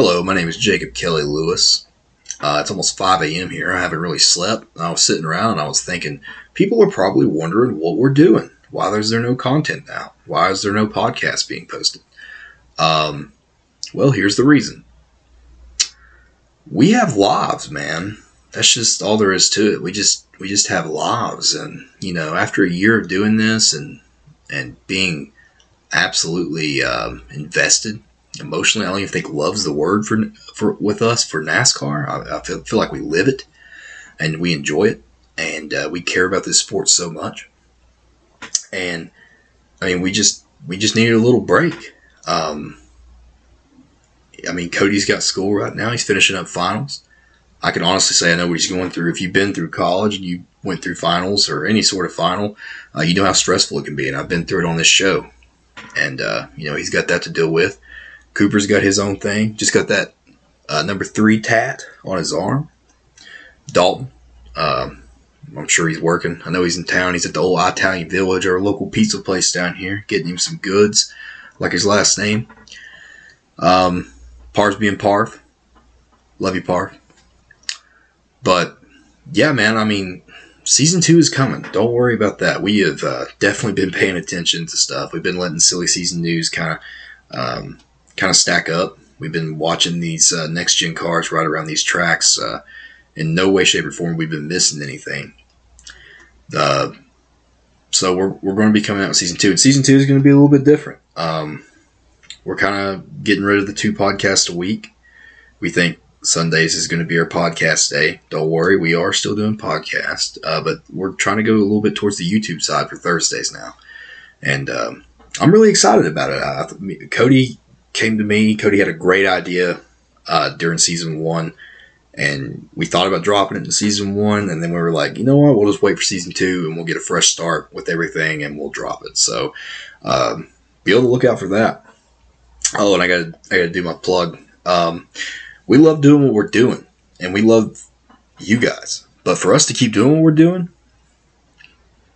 Hello, my name is Jacob Kelly Lewis. Uh, it's almost 5 a.m. here. I haven't really slept. I was sitting around and I was thinking, people are probably wondering what we're doing. Why is there no content now? Why is there no podcast being posted? Um, well, here's the reason. We have lives, man. That's just all there is to it. We just we just have lives, and you know, after a year of doing this and and being absolutely um, invested emotionally. I don't even think love's the word for for with us for NASCAR. I, I feel, feel like we live it and we enjoy it and uh, we care about this sport so much. And I mean, we just we just needed a little break. Um, I mean, Cody's got school right now. He's finishing up finals. I can honestly say I know what he's going through. If you've been through college and you went through finals or any sort of final, uh, you know how stressful it can be. And I've been through it on this show. And, uh, you know, he's got that to deal with. Cooper's got his own thing. Just got that uh, number three tat on his arm. Dalton, um, I'm sure he's working. I know he's in town. He's at the old Italian Village, our local pizza place down here, getting him some goods, like his last name. Um, Parv's being Parv. Love you, Parv. But yeah, man. I mean, season two is coming. Don't worry about that. We have uh, definitely been paying attention to stuff. We've been letting silly season news kind of um, kind of stack up. We've been watching these uh, next gen cars right around these tracks. Uh, in no way, shape, or form we've been missing anything. Uh, so we're, we're going to be coming out with season two, and season two is going to be a little bit different. Um, we're kind of getting rid of the two podcasts a week. We think Sundays is going to be our podcast day. Don't worry, we are still doing podcast, uh, but we're trying to go a little bit towards the YouTube side for Thursdays now, and um, I'm really excited about it. I, Cody came to me. Cody had a great idea uh, during season one, and we thought about dropping it in season one, and then we were like, you know what, we'll just wait for season two, and we'll get a fresh start with everything, and we'll drop it. So um, be able to look out for that. Oh, and I got I got to do my plug. Um, we love doing what we're doing, and we love you guys. But for us to keep doing what we're doing,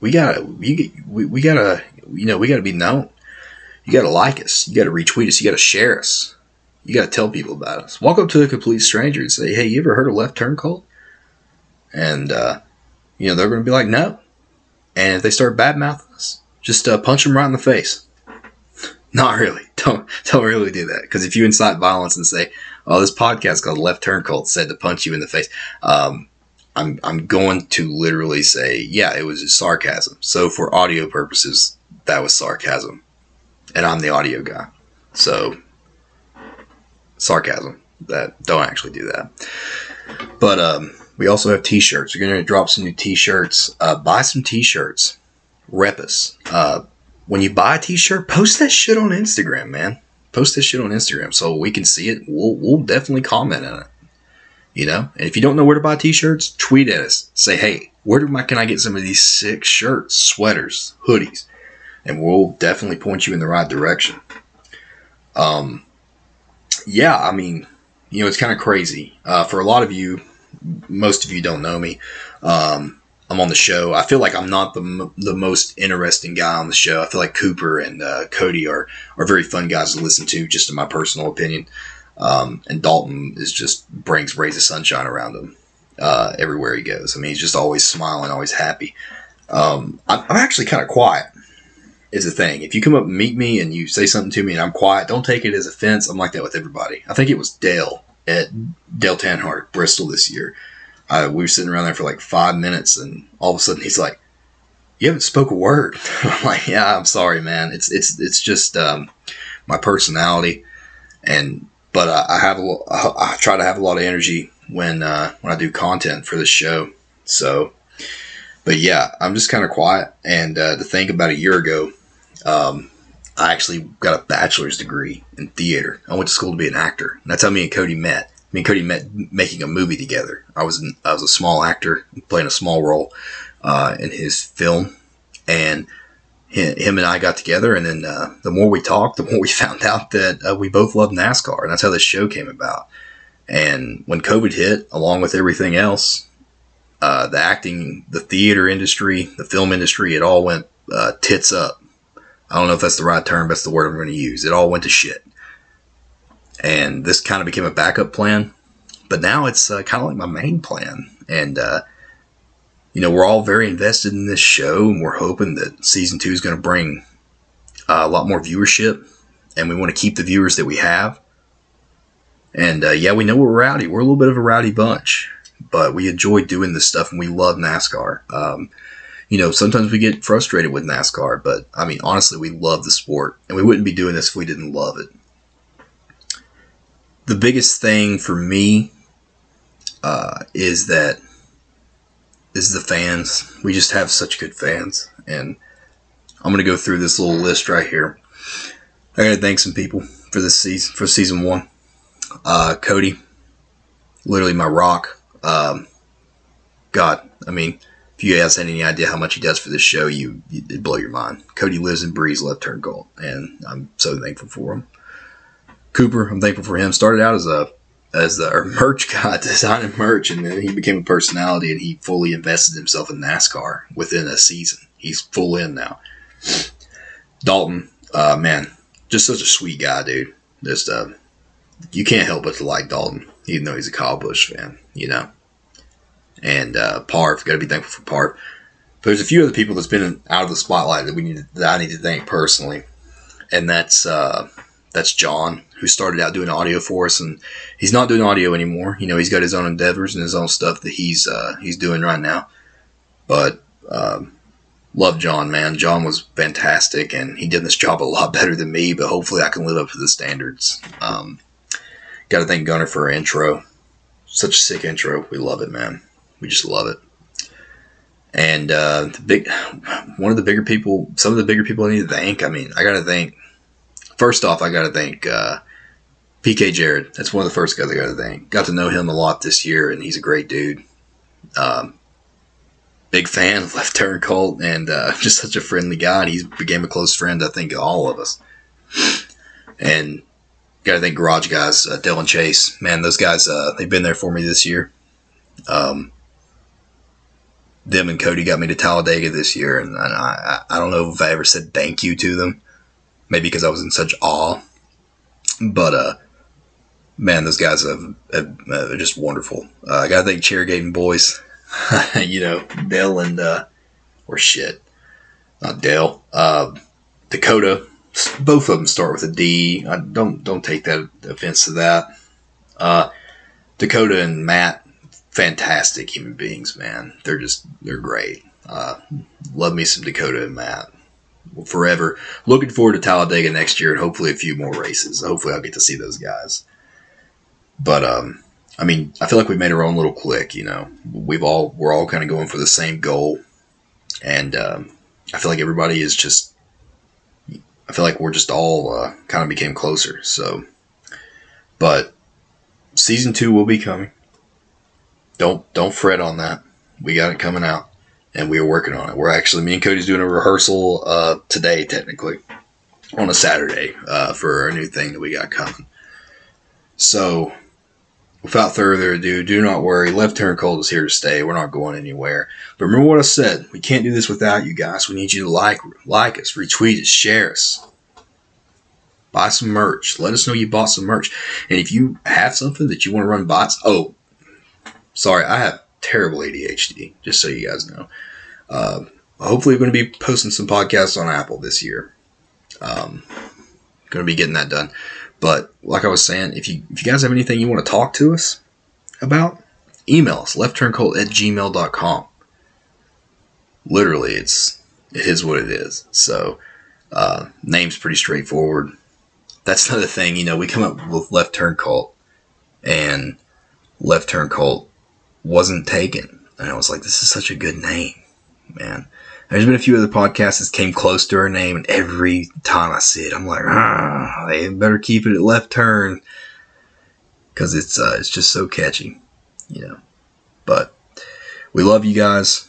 we gotta we, we, we gotta you know we gotta be known you got to like us. You got to retweet us. You got to share us. You got to tell people about us. Walk up to a complete stranger and say, "Hey, you ever heard of Left Turn Cult?" And uh, you know they're going to be like, "No." And if they start bad mouthing us, just uh, punch them right in the face. Not really. Don't don't really do that because if you incite violence and say, "Oh, this podcast called Left Turn Cult said to punch you in the face," um, I'm I'm going to literally say, "Yeah, it was sarcasm." So for audio purposes, that was sarcasm and I'm the audio guy. So sarcasm. That don't actually do that. But um, we also have t-shirts. We're going to drop some new t-shirts. Uh, buy some t-shirts. Rep us. Uh, when you buy a t-shirt, post that shit on Instagram, man. Post this shit on Instagram so we can see it. We'll, we'll definitely comment on it. You know, and if you don't know where to buy t-shirts, tweet at us. Say, hey, where do my, can I get some of these sick shirts, sweaters, hoodies? And we'll definitely point you in the right direction. Um, yeah, I mean, you know, it's kind of crazy. Uh, for a lot of you, most of you don't know me. Um, I'm on the show. I feel like I'm not the, the most interesting guy on the show. I feel like Cooper and uh, Cody are, are very fun guys to listen to, just in my personal opinion. Um, and Dalton is just brings rays of sunshine around him uh, everywhere he goes. I mean, he's just always smiling, always happy. Um, I'm, I'm actually kind of quiet is a thing. If you come up and meet me and you say something to me and I'm quiet, don't take it as offense. I'm like that with everybody. I think it was Dale at Dale Tanhart, Bristol this year. Uh, we were sitting around there for like five minutes, and all of a sudden he's like, "You haven't spoke a word." I'm like, "Yeah, I'm sorry, man. It's it's it's just um, my personality, and but I, I have a, I try to have a lot of energy when uh, when I do content for the show. So but yeah, I'm just kind of quiet. And uh, to think about a year ago, um, I actually got a bachelor's degree in theater. I went to school to be an actor. And that's how me and Cody met. Me and Cody met making a movie together. I was I was a small actor playing a small role uh, in his film, and him and I got together. And then uh, the more we talked, the more we found out that uh, we both loved NASCAR, and that's how this show came about. And when COVID hit, along with everything else, uh, the acting, the theater industry, the film industry, it all went uh, tits up. I don't know if that's the right term, but that's the word I'm going to use. It all went to shit. and this kind of became a backup plan. But now it's uh, kind of like my main plan, and uh, you know we're all very invested in this show, and we're hoping that season two is going to bring uh, a lot more viewership, and we want to keep the viewers that we have. And uh, yeah, we know we're rowdy. We're a little bit of a rowdy bunch, but we enjoy doing this stuff, and we love NASCAR. Um, you know, sometimes we get frustrated with NASCAR, but I mean, honestly, we love the sport, and we wouldn't be doing this if we didn't love it. The biggest thing for me uh, is that is the fans. We just have such good fans, and I'm gonna go through this little list right here. I gotta thank some people for this season for season one. Uh, Cody, literally my rock. Um, God, I mean if you guys had any idea how much he does for this show, you it'd blow your mind. Cody lives and breathes left turn cult, and I'm so thankful for him. Cooper, I'm thankful for him. Started out as a as the merch guy designing merch, and then he became a personality, and he fully invested himself in NASCAR within a season. He's full in now. Dalton, uh, man, just such a sweet guy, dude. Just uh, you can't help but to like Dalton, even though he's a Kyle Busch fan, you know and uh, Parv. Got to be thankful for Parv. But there's a few other people that's been out of the spotlight that we need to, that I need to thank personally, and that's uh, that's John, who started out doing audio for us, and he's not doing audio anymore. You know, he's got his own endeavors and his own stuff that he's uh, he's doing right now. But um, love John, man. John was fantastic, and he did this job a lot better than me. But hopefully, I can live up to the standards. Um, Got to thank Gunner for our intro. Such a sick intro. We love it, man. We just love it. And uh, the big, one of the bigger people, some of the bigger people I need to thank. I mean, I got to thank. First off, I got to thank uh, PK Jared. That's one of the first guys I got to thank. Got to know him a lot this year, and he's a great dude. Um, big fan of Left Turn Cult, and uh, just such a friendly guy. And he's became a close friend, I think, of all of us. And got to thank Garage Guys, uh, Dylan Chase. Man, those guys, uh, they've been there for me this year. Um, them and Cody got me to Talladega this year, and I, I don't know if I ever said thank you to them. Maybe because I was in such awe. But uh, man, those guys are, are just wonderful. Uh, I got to thank Chairgating boys. you know, Dale and uh, or shit, not Dale. Uh, Dakota. Both of them start with a D. I don't don't take that offense to that. Uh, Dakota and Matt fantastic human beings, man. They're just they're great. Uh, love me some Dakota and Matt. Forever. Looking forward to Talladega next year and hopefully a few more races. Hopefully I'll get to see those guys. But um, I mean, I feel like we've made our own little clique. You know, we've all we're all kind of going for the same goal, and um, I feel like everybody is just. I feel like we're just all uh, kind of became closer. So, but season two will be coming don't don't fret on that. We got it coming out, and we are working on it. We're actually me and Cody's doing a rehearsal uh, today, technically, on a Saturday uh, for a new thing that we got coming. So, without further ado, do not worry. Left Turn Cult is here to stay. We're not going anywhere. But remember what I said. We can't do this without you guys. We need you to like like us, retweet us, share us. Buy some merch. Let us know you bought some merch. And if you have something that you want to run bots, oh, sorry, I have terrible ADHD, just so you guys know. Uh, hopefully, we're going to be posting some podcasts on Apple this year. Um, going to be getting that done. But like I was saying, if you if you guys have anything you want to talk to us about, email us leftturncult at gmail.com. Literally, it's it is what it is. So, uh, name's pretty straightforward. That's another thing, you know, we come up with Left Turn Cult and Left Turn Cult wasn't taken. And I was like, this is such a good name, man. There's been a few other podcasts that came close to her name, and every time I see it, I'm like, ah, they better keep it at left turn because it's uh, it's just so catchy, you know. But we love you guys.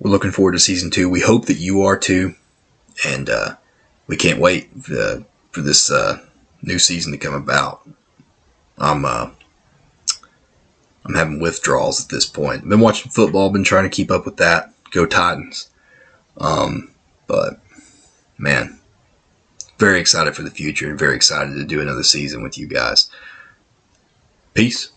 We're looking forward to season two. We hope that you are too, and uh, we can't wait for, for this uh, new season to come about. I'm uh, I'm having withdrawals at this point. Been watching football, been trying to keep up with that. Go Titans. Um, but man, very excited for the future and very excited to do another season with you guys. Peace.